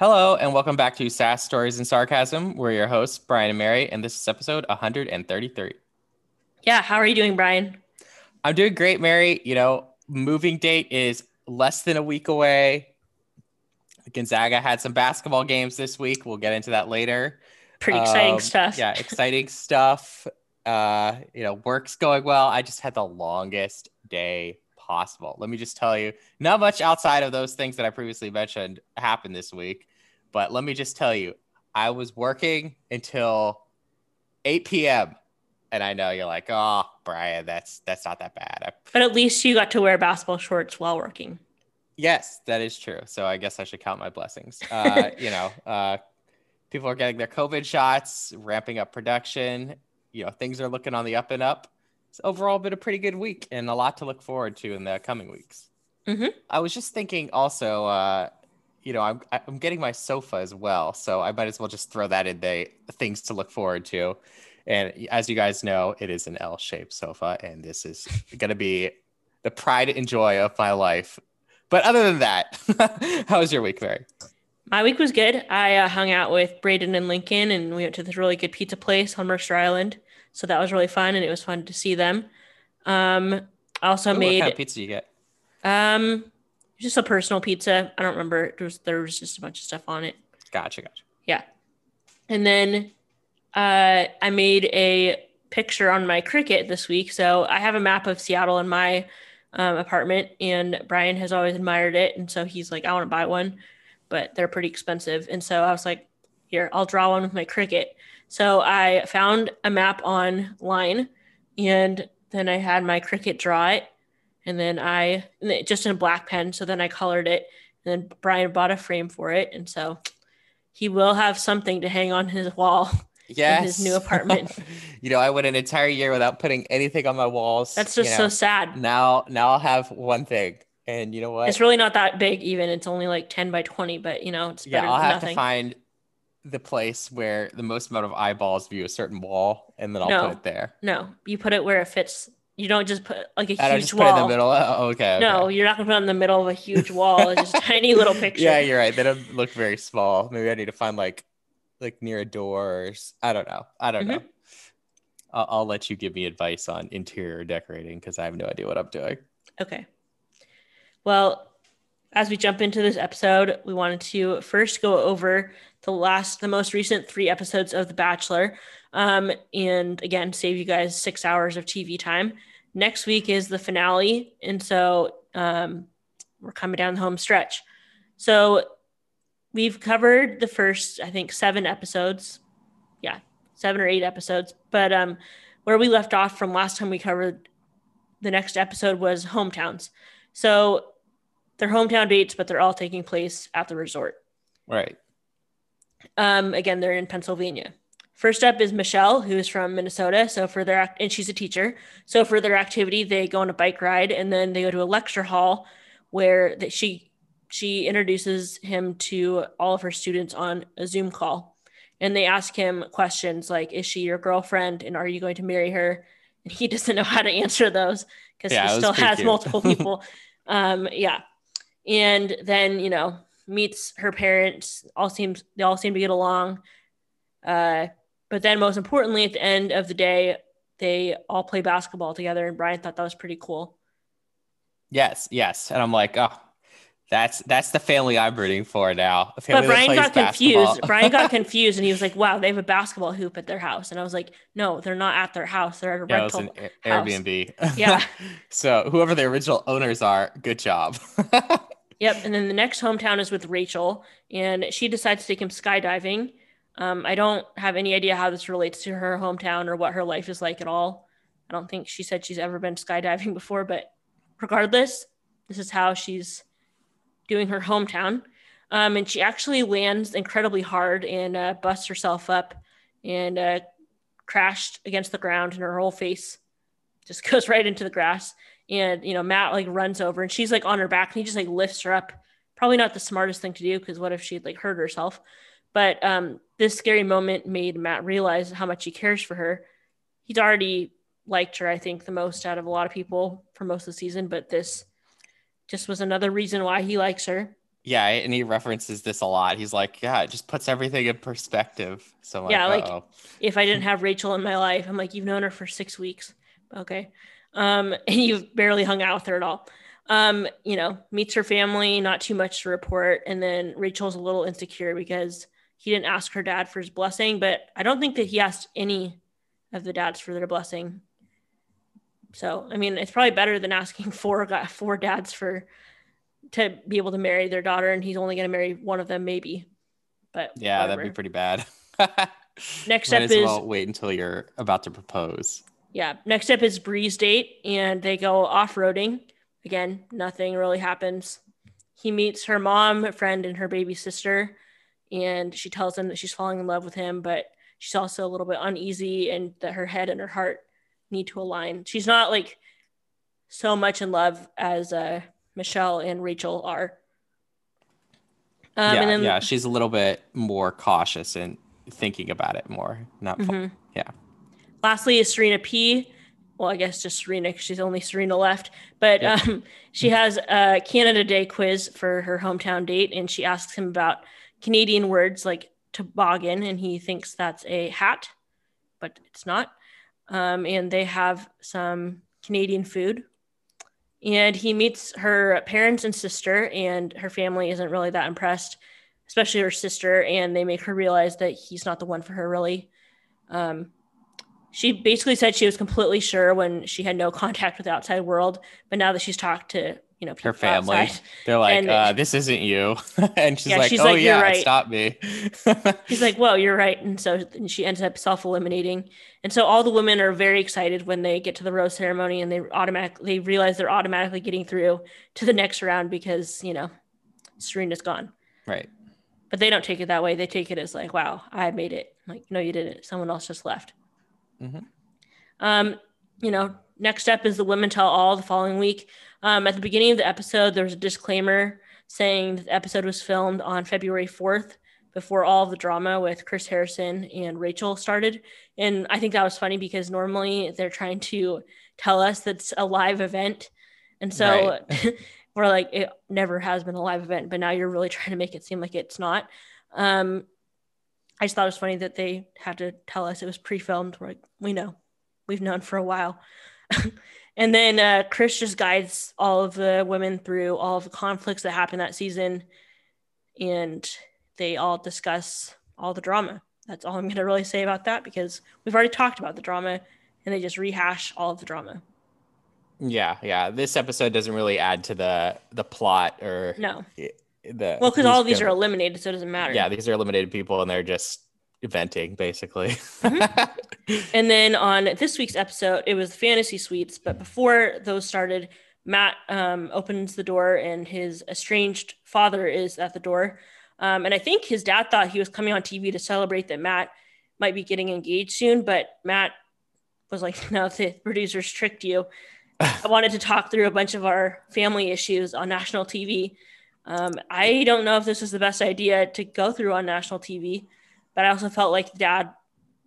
Hello, and welcome back to Sass Stories and Sarcasm. We're your hosts, Brian and Mary, and this is episode 133. Yeah, how are you doing, Brian? I'm doing great, Mary. You know, moving date is less than a week away. Gonzaga had some basketball games this week. We'll get into that later. Pretty exciting Um, stuff. Yeah, exciting stuff. Uh, you know, work's going well. I just had the longest day possible. Let me just tell you, not much outside of those things that I previously mentioned happened this week. But let me just tell you, I was working until 8 p.m. And I know you're like, oh, Brian, that's that's not that bad. I, But at least you got to wear basketball shorts while working. yes, that is true. So I guess I should count my blessings. Uh, you know, uh, people are getting their COVID shots, ramping up production. You know, things are looking on the up and up. It's overall been a pretty good week and a lot to look forward to in the coming weeks. Mhm. I was just thinking also, uh, you know, I'm I'm getting my sofa as well, so I might as well just throw that in the things to look forward to. And as you guys know, it is an L-shaped sofa, and this is going to be the pride and joy of my life. But other than that, how was your week, Mary? My week was good. I uh, hung out with Braden and Lincoln, and we went to this really good pizza place on Mercer Island. So that was really fun, and it was fun to see them. Um, I also Ooh, made what kind of pizza you get? um, just a personal pizza. I don't remember. There was there was just a bunch of stuff on it. Gotcha, gotcha. Yeah, and then uh, I made a picture on my Cricut this week. So I have a map of Seattle in my um, apartment, and Brian has always admired it. And so he's like, I want to buy one, but they're pretty expensive. And so I was like, here, I'll draw one with my Cricut. So I found a map online, and then I had my Cricut draw it, and then I just in a black pen. So then I colored it, and then Brian bought a frame for it, and so he will have something to hang on his wall. Yes. his new apartment. you know, I went an entire year without putting anything on my walls. That's you just know. so sad. now now I'll have one thing. And you know what? It's really not that big, even. It's only like 10 by 20, but you know, it's yeah, better I'll than have nothing. to find the place where the most amount of eyeballs view a certain wall, and then I'll No. put it there. no, you put it where it fits. You don't just put like a I huge just wall. put it in the middle. Oh, okay, No, you're not gonna put it in the middle of a huge wall. It's just a tiny little picture. Yeah, you're right. They don't look very small. Maybe I need to find like like near a door. Or, I don't know. I don't Mhm. know. I'll, I'll let you give me advice on interior decorating because I have no idea what I'm doing. Okay. Well, as we jump into this episode, we wanted to first go over the last, the most recent three episodes of The Bachelor, um, and again, save you guys six hours of TV time. Next week is the finale, and so um, we're coming down the home stretch. So we've covered the first, I think, seven episodes. Yeah, seven or eight episodes. But um, where we left off from last time we covered the next episode was hometowns. So they're hometown dates, but they're all taking place at the resort. Right. Um, again, they're in Pennsylvania. First up is Michelle, who is from Minnesota. So for their act- and she's a teacher. So for their activity, they go on a bike ride and then they go to a lecture hall where that she she introduces him to all of her students on a Zoom call, and they ask him questions like, "Is she your girlfriend? And are you going to marry her?" And he doesn't know how to answer those because Yeah, he still has cute. multiple people. um, yeah, and then you know meets her parents. All seems they all seem to get along. Uh, but then most importantly, at the end of the day, they all play basketball together, and Brian thought that was pretty cool. Yes, yes. And I'm like, oh, that's that's the family I'm rooting for now. But Brian got confused. Brian got confused, and he was like, "Wow, they have a basketball hoop at their house." And I was like, "No, they're not at their house. They're at a Yeah, rental." an house. Airbnb. Yeah. so whoever the original owners are, good job. Yep. And then the next hometown is with Rachel, and she decides to take him skydiving. Um, I don't have any idea how this relates to her hometown or what her life is like at all. I don't think she said she's ever been skydiving before, but regardless, this is how she's doing her hometown. Um, and she actually lands incredibly hard and uh, busts herself up and uh, crashed against the ground, and her whole face just goes right into the grass. And you know matt like runs over and she's like on her back and he just like lifts her up. Probably not the smartest thing to do because what if she'd like hurt herself? But um this scary moment made matt realize how much he cares for her. He's already liked her i think the most out of a lot of people for most of the season but this just was another reason why he likes her Yeah, and he references this a lot. He's like, yeah, it just puts everything in perspective. So I'm like, Yeah, like- uh-oh. if I didn't have Rachel in my life, I'm like, you've known her for six weeks. Okay. Um, and you've barely hung out with her at all. Um, you know, meets her family, not too much to report. And then Rachel's a little insecure because he didn't ask her dad for his blessing, but I don't think that he asked any of the dads for their blessing. So, I mean, it's probably better than asking four four dads for to be able to marry their daughter, and he's only going to marry one of them, maybe. But yeah, that'd be pretty bad. Next as is well wait until you're about to propose. Yeah. Next up is Bri's date, and they go off roading. Again, nothing really happens. He meets her mom, a friend, and her baby sister, and she tells him that she's falling in love with him, but she's also a little bit uneasy and that her head and her heart need to align. She's not like so much in love as uh, Michelle and Rachel are. Um, yeah, and then, yeah, she's a little bit more cautious and thinking about it more. Not Mhm. yeah. Lastly is Serena P. Well, I guess just Serena because she's only Serena left. But Yep. um, she has a Canada Day quiz for her hometown date, and she asks him about Canadian words like toboggan, and he thinks that's a hat, but it's not. Um, and they have some Canadian food. And he meets her parents and sister, and her family isn't really that impressed, especially her sister. And they make her realize that he's not the one for her, really. Um, she basically said she was completely sure when she had no contact with the outside world, but now that she's talked to you know people Her family. outside, They're like, And- uh, this isn't you. and she's Yeah, like, she's oh like, yeah, right." stop me. he's like, "Whoa, you're right," and so and she ends up self-eliminating. And so all the women are very excited when they get to the rose ceremony, and they automatically they realize they're automatically getting through to the next round because you know Serena's gone. right. But they don't take it that way. They take it as like, "Wow, I made it." Like, no, you didn't. Someone else just left. Mhm. Um, you know, next up is the women tell all the following week. Um, at the beginning of the episode, there's a disclaimer saying that the episode was filmed on February 4th before all of the drama with Chris Harrison and Rachel started. And I think that was funny because normally they're trying to tell us that's a live event. And so we're like, it never has been a live event, but now you're really trying to make it seem like it's not. Um, I just thought it was funny that they had to tell us it was pre-filmed. We're like, we know, we've known for a while. and then uh, Chris just guides all of the women through all of the conflicts that happened that season, and they all discuss all the drama. That's all I'm going to really say about that because we've already talked about the drama, and they just rehash all of the drama. Yeah, yeah. This episode doesn't really add to the the plot or No, the well, because all of these gonna- are eliminated, so it doesn't matter. yeah, these are eliminated people and they're just venting basically. Mm-hmm. And then on this week's episode, it was fantasy suites. But before those started, Matt um, opens the door and his estranged father is at the door. Um, and I think his dad thought he was coming on TV to celebrate that Matt might be getting engaged soon. But Matt was like, no, the producers tricked you. I wanted to talk through a bunch of our family issues on national TV. Um, I don't know if this is the best idea to go through on national TV, but I also felt like dad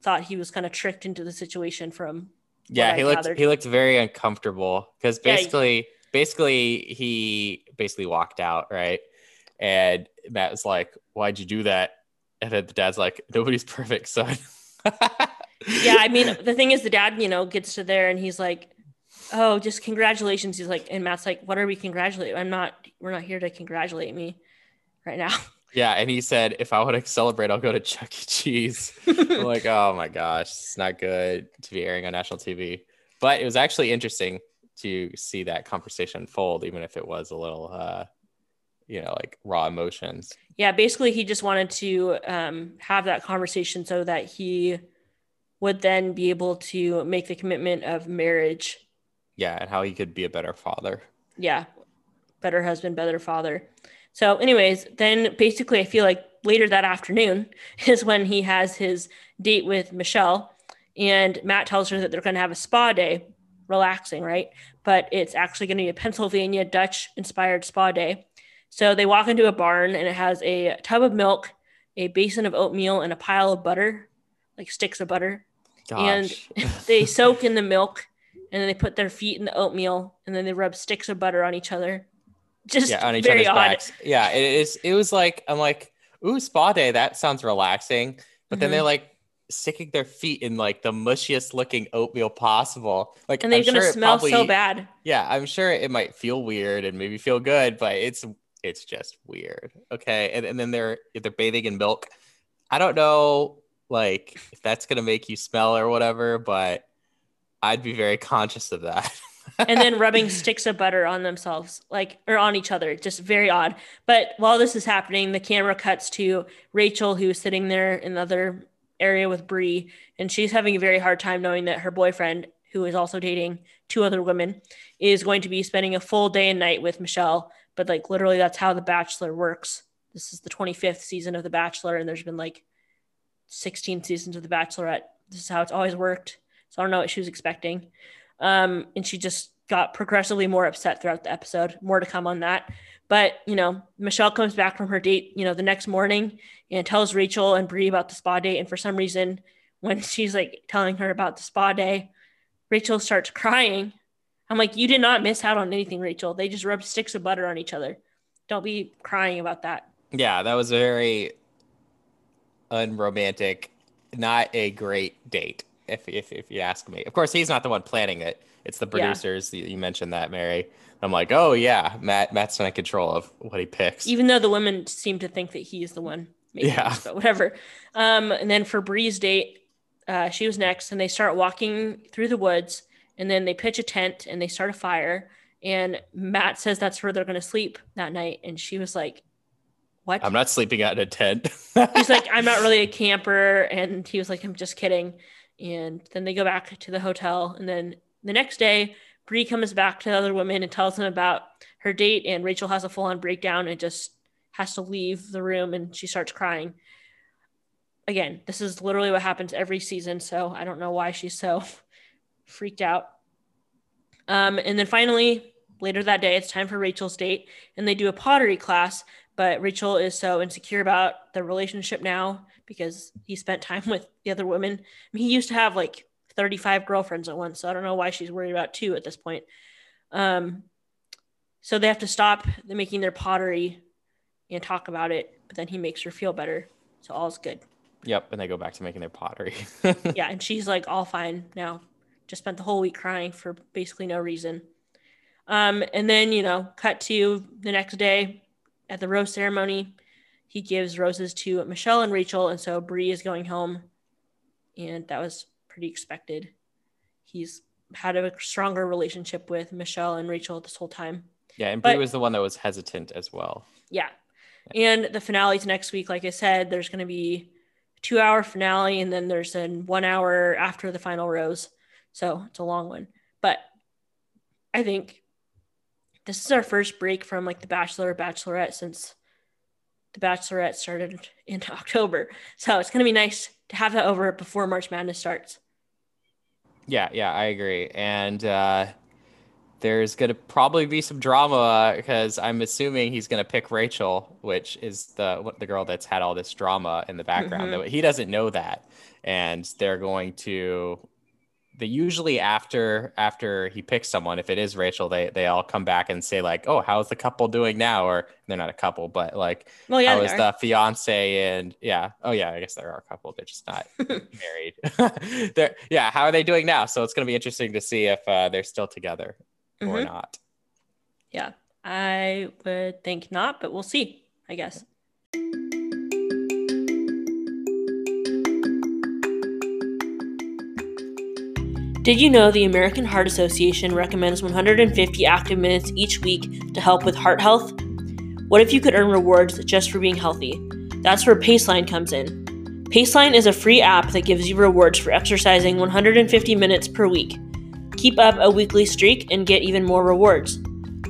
thought he was kind of tricked into the situation from yeah, he looked gathered. he looked very uncomfortable because Yeah, basically basically he basically walked out, right? And Matt was like, Why'd you do that? And then the dad's like, Nobody's perfect, son. yeah i mean the thing is the dad you know gets to there and he's like oh just congratulations he's like and matt's like what are we congratulating i'm not we're not here to congratulate me right now Yeah, and he said, if I want to celebrate, I'll go to Chuck E. Cheese. I'm like, oh my gosh, it's not good to be airing on national TV. But it was actually interesting to see that conversation unfold, even if it was a little, uh, you know, like raw emotions. yeah basically he just wanted to um, have that conversation so that he would then be able to make the commitment of marriage Yeah, and how he could be a better father. yeah better husband better father so anyways then basically i feel like later that afternoon is when he has his date with michelle and matt tells her that they're going to have a spa day relaxing right? But it's actually going to be a pennsylvania dutch inspired spa day. So they walk into a barn and it has a tub of milk a basin of oatmeal and a pile of butter like sticks of butter. And- they soak in the milk and then they put their feet in the oatmeal and then they rub sticks of butter on each other Just yeah, on each very other's odd. backs. Yeah, it is. It was like I'm like, ooh, spa day. That sounds relaxing. But then Mhm. they're like sticking their feet in like the mushiest looking oatmeal possible. Like, And they're I'm gonna sure smell so bad. Yeah, I'm sure it might feel weird and maybe feel good, but it's it's just weird. Okay, and and then they're they're bathing in milk. I don't know, like if that's gonna make you smell or whatever, but I'd be very conscious of that. and then rubbing sticks of butter on themselves, like or on each other, just very odd. But while this is happening, the camera cuts to Rachel, who's sitting there in the other area with Bri, and she's having a very hard time knowing that her boyfriend, who is also dating two other women, is going to be spending a full day and night with Michelle. But like literally, that's how The Bachelor works. This is the 25th season of The Bachelor, and there's been like 16 seasons of The Bachelorette. This is how it's always worked. So I don't know what she was expecting. Um, and she just got progressively more upset throughout the episode. More to come on that. But, you know, Michelle comes back from her date, you know, the next morning and tells Rachel and Bri about the spa date. And for some reason, when she's like telling her about the spa day, Rachel starts crying. I'm like, you did not miss out on anything, Rachel. They just rubbed sticks of butter on each other. Don't be crying about that. yeah, that was very unromantic, not a great date, if if if you ask me. Of course, he's not the one planning it. It's the producers. You you mentioned that, Mary. I'm like, oh yeah, Matt. Matt's not in control of what he picks. even though the women seem to think that he's the one Yeah. but whatever um and then for bri's date uh she was next and they start walking through the woods and then they pitch a tent and they start a fire and matt says that's where they're going to sleep that night and she was like what I'm not sleeping out in a tent. he's like i'm not really a camper and he was like i'm just kidding and then they go back to the hotel. And then the next day Bri comes back to the other women and tells them about her date and rachel has a full-on breakdown and just has to leave the room and she starts crying. Again this is literally what happens every season so i don't know why she's so freaked out. Um, and then finally later that day it's time for rachel's date and they do a pottery class but Rachel is so insecure about the relationship now because he spent time with the other women. I mean, he used to have like 35 girlfriends at once, so I don't know why she's worried about two at this point. Um, so they have to stop the making their pottery and talk about it, but then he makes her feel better, so all's good. yep, and they go back to making their pottery. yeah, and she's like all fine now. Just spent the whole week crying for basically no reason. Um, and then you know, cut to the next day at the rose ceremony. He gives roses to Michelle and Rachel, and so Bri is going home, and that was pretty expected. He's had a stronger relationship with Michelle and Rachel this whole time. yeah, and Bri But- was the one that was hesitant as well. Yeah. And the finale's next week. Like I said, there's going to be two hour finale and then there's an one hour after the final rose. So it's a long one. But I think this is our first break from like The Bachelor or Bachelorette since The Bachelorette started in October. So it's going to be nice to have that over before March Madness starts. Yeah, yeah, I agree. And uh, there's going to probably be some drama because I'm assuming he's going to pick Rachel, which is the what- the girl that's had all this drama in the background. Mhm. He doesn't know that, and they're going to. They usually after after he picks someone, if it is Rachel, they they all come back and say like, "Oh, how's the couple doing now?" Or they're not a couple, but like, Well, yeah, how is are. the fiance and yeah oh yeah i guess there are a couple they're just not married they're yeah how are they doing now so it's going to be interesting to see if uh, they're still together or Mhm. not Yeah, I would think not, but we'll see, I guess. Did you know the American Heart Association recommends 150 active minutes each week to help with heart health? What if you could earn rewards just for being healthy? That's where Paceline comes in. Paceline is a free app that gives you rewards for exercising 150 minutes per week. Keep up a weekly streak and get even more rewards.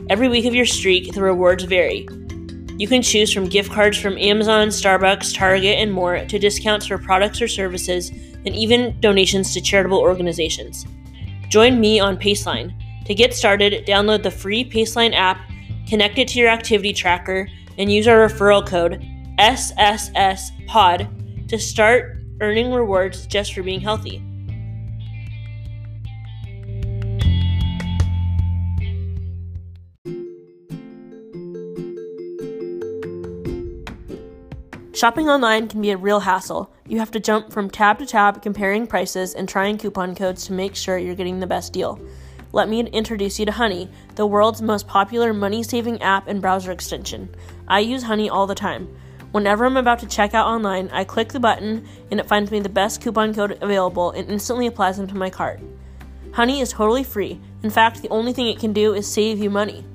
Every week of your streak, the rewards vary. You can choose from gift cards from Amazon, Starbucks, Target, and more to discounts for products or services, and even donations to charitable organizations. Join me on Paceline. To get started, download the free Paceline app, connect it to your activity tracker, and use our referral code SSSPOD to start earning rewards just for being healthy. Shopping online can be a real hassle. You have to jump from tab to tab comparing prices and trying coupon codes to make sure you're getting the best deal. Let me introduce you to Honey, the world's most popular money saving app and browser extension. I use Honey all the time. Whenever I'm about to check out online, I click the button and it finds me the best coupon code available and instantly applies them to my cart. Honey is totally free. In fact, the only thing it can do is save you money.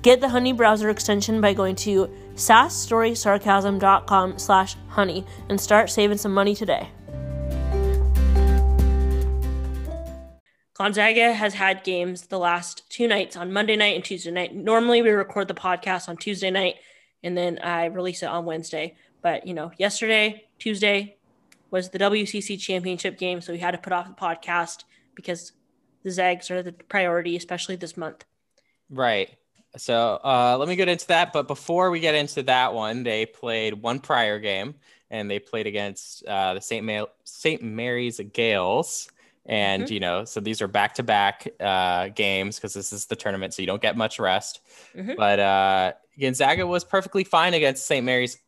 Get the Honey browser extension by going to sassstorysarcasm.com slash honey and start saving some money today. Gonzaga has had games the last two nights on Monday night and Tuesday night. Normally, we record the podcast on Tuesday night and then I release it on Wednesday. But, you know, yesterday, Tuesday, was the WCC championship game. So we had to put off the podcast because the Zags are the priority, especially this month. Right. So uh, let me get into that. But before we get into that one, they played one prior game and they played against uh, the St. Ma- St. Mary's Gaels. And, mm-hmm. you know, so these are back to back games because this is the tournament. So you don't get much rest. Mm-hmm. But uh, Gonzaga was perfectly fine against St. Mary's.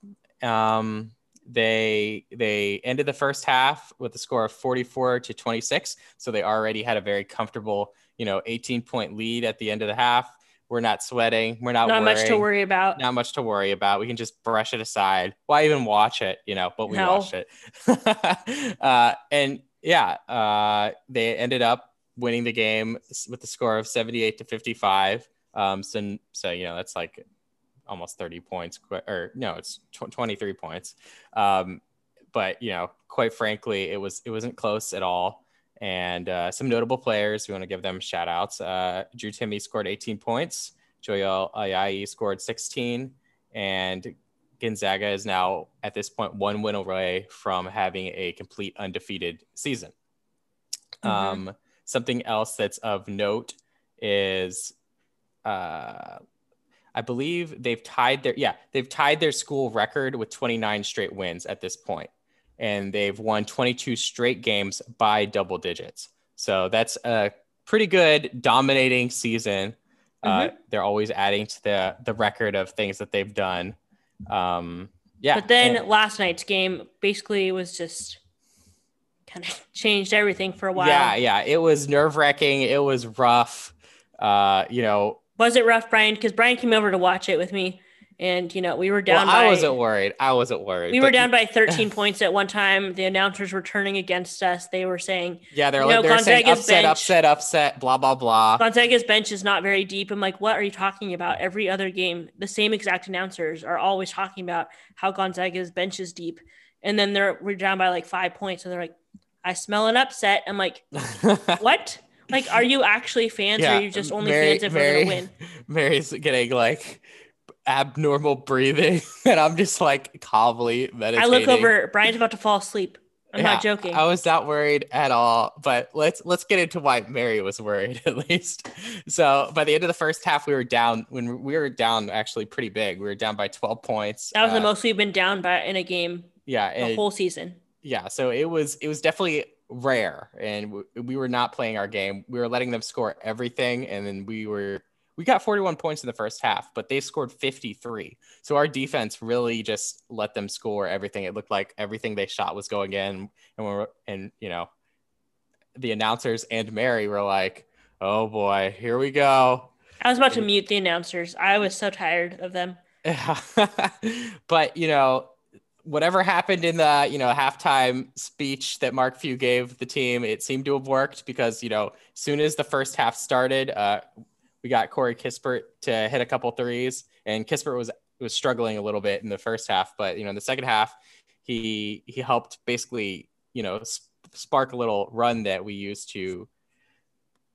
Um, they they ended the first half with a score of 44 to 26 so they already had a very comfortable you know 18 point lead at the end of the half we're not sweating we're not not much to worry about not much to worry about we can just brush it aside why even watch it you know but we no. watched it uh, and yeah, uh, they ended up winning the game with the score of 78 to 55. Um, so, so, you know, that's like almost 30 points, or no, it's tw- 23 points. Um, but, you know, quite frankly, it was, it wasn't close at all. And uh, some notable players, we want to give them shout outs. Uh, Drew Timme scored 18 points. Joel Ayayi scored 16. And Gonzaga is now at this point one win away from having a complete undefeated season. Mm-hmm. Um, something else that's of note is, uh, I believe they've tied their yeah they've tied their school record with 29 straight wins at this point, and they've won 22 straight games by double digits. So that's a pretty good dominating season. Uh, mm-hmm. Uh, they're always adding to the the record of things that they've done. Um, yeah. But then and, last night's game basically was just kind of changed everything for a while. Yeah, yeah. It was nerve wracking. It was rough. Uh, you know, was it rough, Brian? Because Brian came over to watch it with me, and you know we were down. Well, by, I wasn't worried. I wasn't worried. We were down by 13 points at one time. The announcers were turning against us. They were saying, "Yeah, they're like they're saying upset, bench, upset, upset, blah blah blah." Gonzaga's bench is not very deep. I'm like, what are you talking about? Every other game, the same exact announcers are always talking about how Gonzaga's bench is deep, and then they're we're down by like five points, and they're like, "I smell an upset." I'm like, what? Like, are you actually fans, yeah, or are you just only Mary, fans if Mary, we're gonna win? Mary's getting like abnormal breathing, and I'm just like calmly meditating. I look over. Brian's about to fall asleep. I'm yeah, not joking. I was not worried at all. But let's let's get into why Mary was worried at least. So by the end of the first half, we were down. When we were down, actually pretty big. We were down by 12 points. That was uh, the most we've been down by in a game. Yeah, the whole season. Yeah, so it was it was definitely rare, and we were not playing our game. We were letting them score everything, and then we were we got 41 points in the first half, but they scored 53. So our defense really just let them score everything. It looked like everything they shot was going in, and we're and you know, the announcers and Mary were like, "Oh boy, here we go." I was about to mute the announcers. I was so tired of them. but you know, whatever happened in the you know halftime speech that Mark Few gave the team, it seemed to have worked because you know, as soon as the first half started, uh, we got Corey Kispert to hit a couple threes, and Kispert was was struggling a little bit in the first half, but you know in the second half he he helped basically you know spark a little run that we used to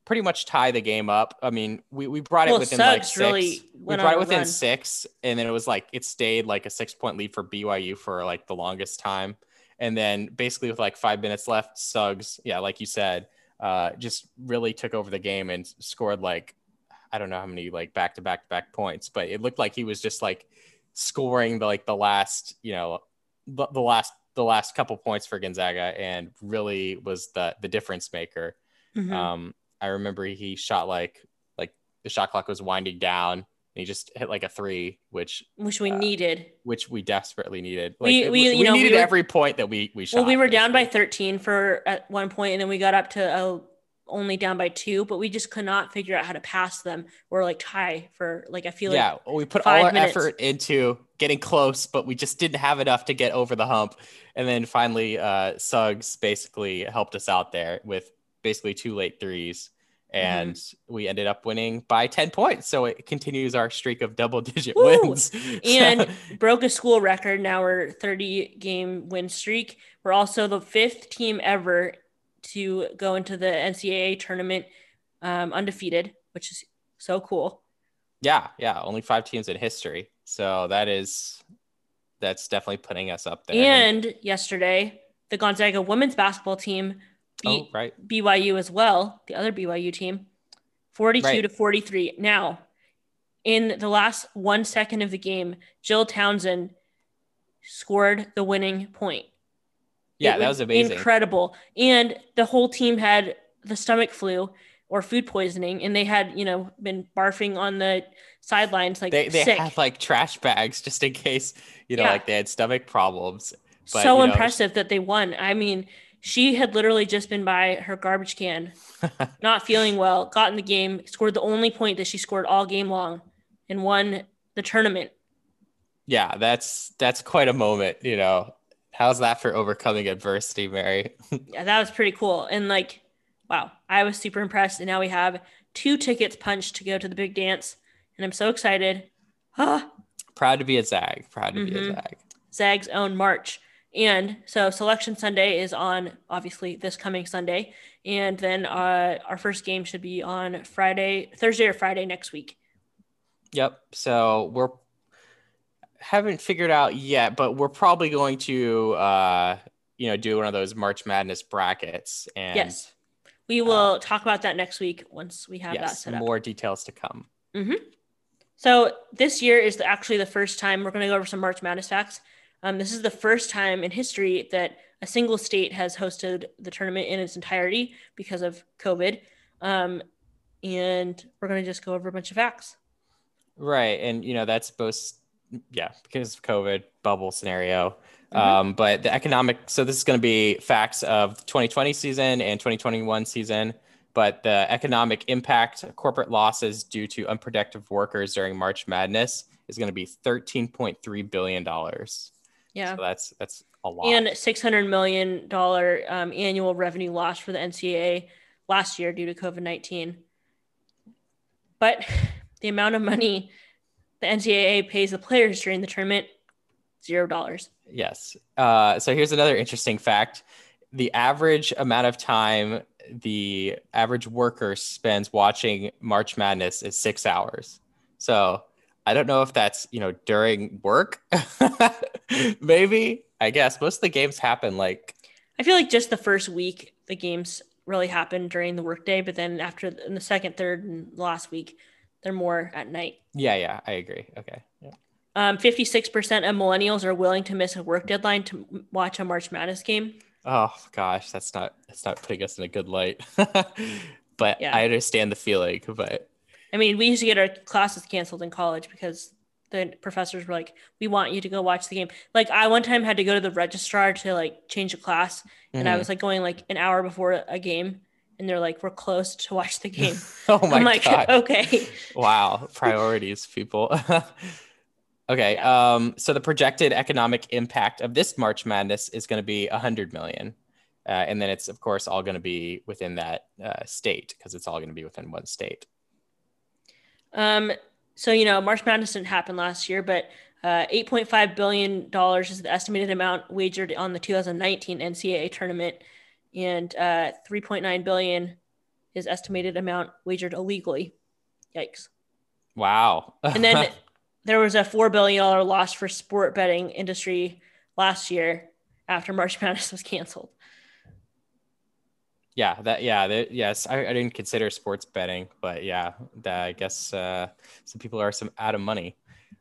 pretty much tie the game up. I mean, we, we brought well, it within like six. Really we brought it within run. six, and then it was like it stayed like a six point lead for BYU for like the longest time. And then basically with like five minutes left, Suggs, yeah, like you said, uh, just really took over the game and scored like I don't know how many like back to back to back points, but it looked like he was just like scoring the like the last, you know, the, the last the last couple points for Gonzaga and really was the the difference maker. Mm-hmm. Um, I remember he shot like like the shot clock was winding down and he just hit like a three, which which we uh, needed. which we desperately needed. Like We- it- we- know, we needed were- every point that we we shot. Well, we were down by 13 for at one point, and then we got up to uh, only down by two, but we just could not figure out how to pass them. We're like tie for like I feel like yeah, we put all our minutes. effort into getting close, but we just didn't have enough to get over the hump. And then finally, uh, Suggs basically helped us out there with basically two late threes, and Mm-hmm. we ended up winning by ten points. So it continues our streak of double digit Woo! wins. and broke a school record. Now we're 30 game win streak. We're also the fifth team ever to go into the NCAA tournament um, undefeated, which is so cool. yeah, yeah, only five teams in history. So that is that's definitely putting us up there. And yesterday, the Gonzaga women's basketball team beat oh, right. BYU as well, the other BYU team, 42 Right. to 43. Now, in the last one second of the game, Jill Townsend scored the winning point. Yeah, It that was amazing. Incredible. And the whole team had the stomach flu or food poisoning, and they had, you know, been barfing on the sidelines like they they sick. like trash bags just in case you know Yeah. like they had stomach problems. but, so you know- impressive that they won. I mean, she had literally just been by her garbage can, not feeling well, got in the game, scored the only point that she scored all game long, and won the tournament. yeah, that's that's quite a moment. You know, how's that for overcoming adversity, Mary? Yeah, that was pretty cool. And like, wow, I was super impressed. And now we have two tickets punched to go to the big dance, and I'm so excited. Ah, Proud to be a Zag. Proud to be a Mhm. Zag. Zag's own March. And so Selection Sunday is on obviously this coming Sunday. And then uh, our first game should be on Friday, Thursday or Friday next week. Yep. So we're haven't figured out yet, but we're probably going to uh you know do one of those March Madness brackets and yes. We will talk about that next week once we have that set up. more details to come. So this year is the, actually the first time we're going to go over some March Madness facts. Um, this is the first time in history that a single state has hosted the tournament in its entirety because of COVID. Um, and we're going to just go over a bunch of facts. Right. And, you know, that's both, yeah, because of COVID bubble scenario. Mhm. Um, but the economic, so this is going to be facts of 2020 season and 2021 season. But the economic impact, corporate losses due to unproductive workers during March Madness is going to be $13.3 billion. Yeah. So that's, that's a lot. and $600 million um, annual revenue loss for the NCAA last year due to COVID 19. But the amount of money the NCAA pays the players during the tournament, zero dollars. Yes. Uh, so here's another interesting fact. The average amount of time the average worker spends watching March Madness is six hours. So I don't know if that's, you know, during work. Maybe. I guess most of the games happen like, I feel like just the first week, the games really happen during the workday, but then after in the second, third, and last week, they're more at night. yeah, yeah, I agree. Okay. Yeah. Um, 56% of millennials are willing to miss a work deadline to watch a March Madness game. Oh gosh, that's not, that's not putting us in a good light. but Yeah. I understand the feeling, but I mean, we used to get our classes canceled in college because the professors were like, "We want you to go watch the game." Like, I one time had to go to the registrar to like change a class, and I Mhm. was like going like an hour before a game, and they're like, "We're closed to watch the game." oh my I'm like, God. "Okay." Wow, priorities, people. okay, um, so the projected economic impact of this March Madness is going to be a 100 million. Uh, and then it's, of course, all going to be within that uh, state because it's all going to be within one state. Um, so you know, March Madness didn't happen last year, but uh, 8.5 billion dollars is the estimated amount wagered on the 2019 NCAA tournament, and uh, 3.9 billion is estimated amount wagered illegally. Yikes! Wow. And then there was a four billion dollar loss for sport betting industry last year after March Madness was canceled. yeah, that, yeah, that, yes, I, I didn't consider sports betting, but yeah, that, I guess uh, some people are some out of money.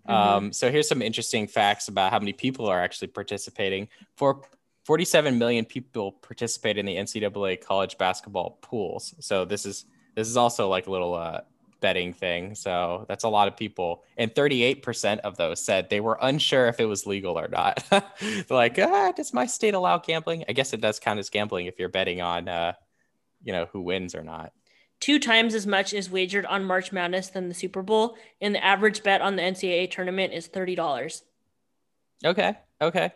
Mhm. Um, so here's some interesting facts about how many people are actually participating. For 47 million people participate in the NCAA college basketball pools. So this is this is also like a little uh, betting thing. So that's a lot of people. And 38% of those said they were unsure if it was legal or not. like, ah, does my state allow gambling? I guess it does count as gambling if you're betting on, uh, you know, who wins or not. Two times as much is wagered on March Madness than the Super Bowl, and the average bet on the NCAA tournament is thirty dollars. Okay. Okay.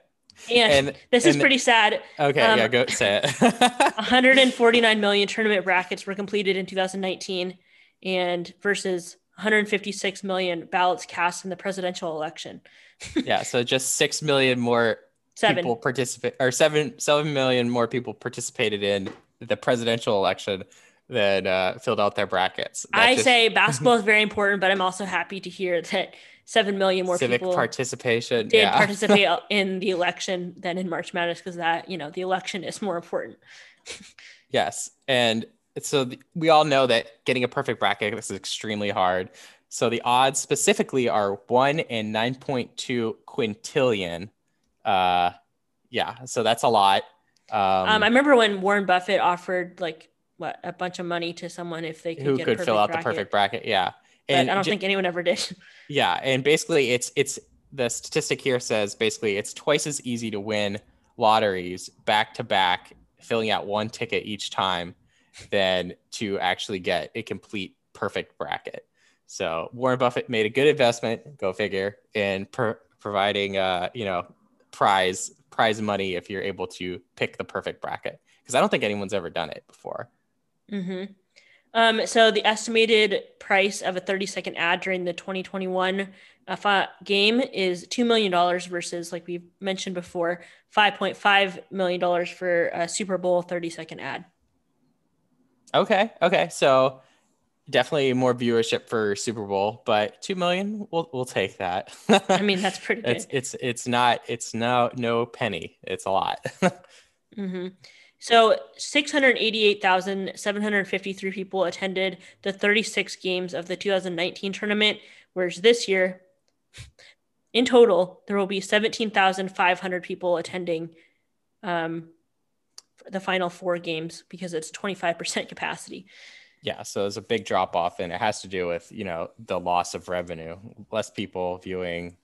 And, and this is pretty sad. Okay, um, yeah, go say it. 149 million tournament brackets were completed in 2019, and versus 156 million ballots cast in the presidential election. yeah, so just six million more seven. people participate, or seven seven million more people participated in the presidential election than uh, filled out their brackets. That I just... say basketball is very important, but I'm also happy to hear that seven million more civic people participation did yeah. participate in the election than in March Madness because that you know the election is more important. yes, and so the, we all know that getting a perfect bracket is extremely hard. So the odds specifically are one in nine point two quintillion. Uh, yeah, so that's a lot. Um, um, I remember when Warren Buffett offered like what a bunch of money to someone if they could who could fill out bracket. the perfect bracket. Yeah, and I don't j- think anyone ever did. Yeah, and basically, it's it's the statistic here says basically it's twice as easy to win lotteries back to back, filling out one ticket each time, than to actually get a complete perfect bracket. So Warren Buffett made a good investment, go figure, in per- providing uh, you know prize prize money if you're able to pick the perfect bracket because I don't think anyone's ever done it before. Mm-hmm. Um, so the estimated price of a 30 second ad during the 2021 uh, game is $2 million versus, like we've mentioned before, $5.5 million for a Super Bowl 30 second ad. Okay. Okay. So definitely more viewership for Super Bowl, but 2 million, we'll, we'll take that. I mean, that's pretty good. It's, it's, it's not, it's no, no penny. It's a lot. mm-hmm. So 688,753 people attended the 36 games of the 2019 tournament, whereas this year, in total, there will be 17,500 people attending um, the final four games because it's 25% capacity. Yeah, so there's a big drop off, and it has to do with you know the loss of revenue, less people viewing.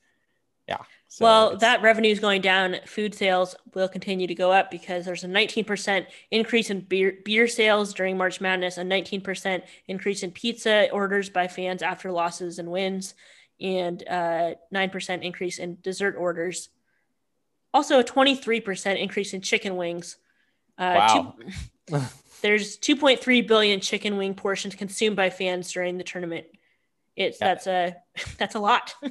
Yeah. So well, that revenue is going down. Food sales will continue to go up because there's a 19% increase in beer, beer sales during March Madness, a 19% increase in pizza orders by fans after losses and wins, and a 9% increase in dessert orders. Also, a 23% increase in chicken wings. Uh, wow. Two, there's 2.3 billion chicken wing portions consumed by fans during the tournament. It's yeah. that's a that's a lot.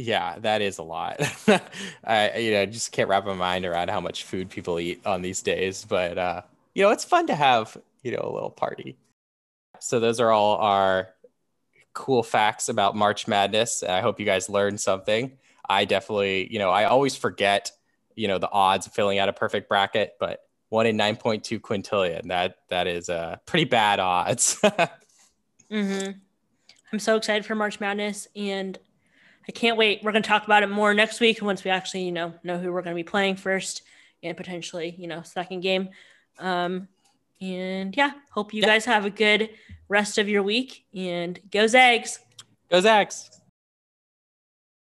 Yeah, that is a lot. I you know just can't wrap my mind around how much food people eat on these days, but uh, you know it's fun to have you know a little party. So those are all our cool facts about March Madness. I hope you guys learned something. I definitely you know I always forget you know the odds of filling out a perfect bracket, but one in nine point two quintillion that that is a uh, pretty bad odds. mm-hmm. I'm so excited for March Madness and I can't wait. We're going to talk about it more next week once we actually, you know, know who we're going to be playing first and potentially, you know, second game. Um, and yeah, hope you yeah. guys have a good rest of your week and go Zags. Go Zags.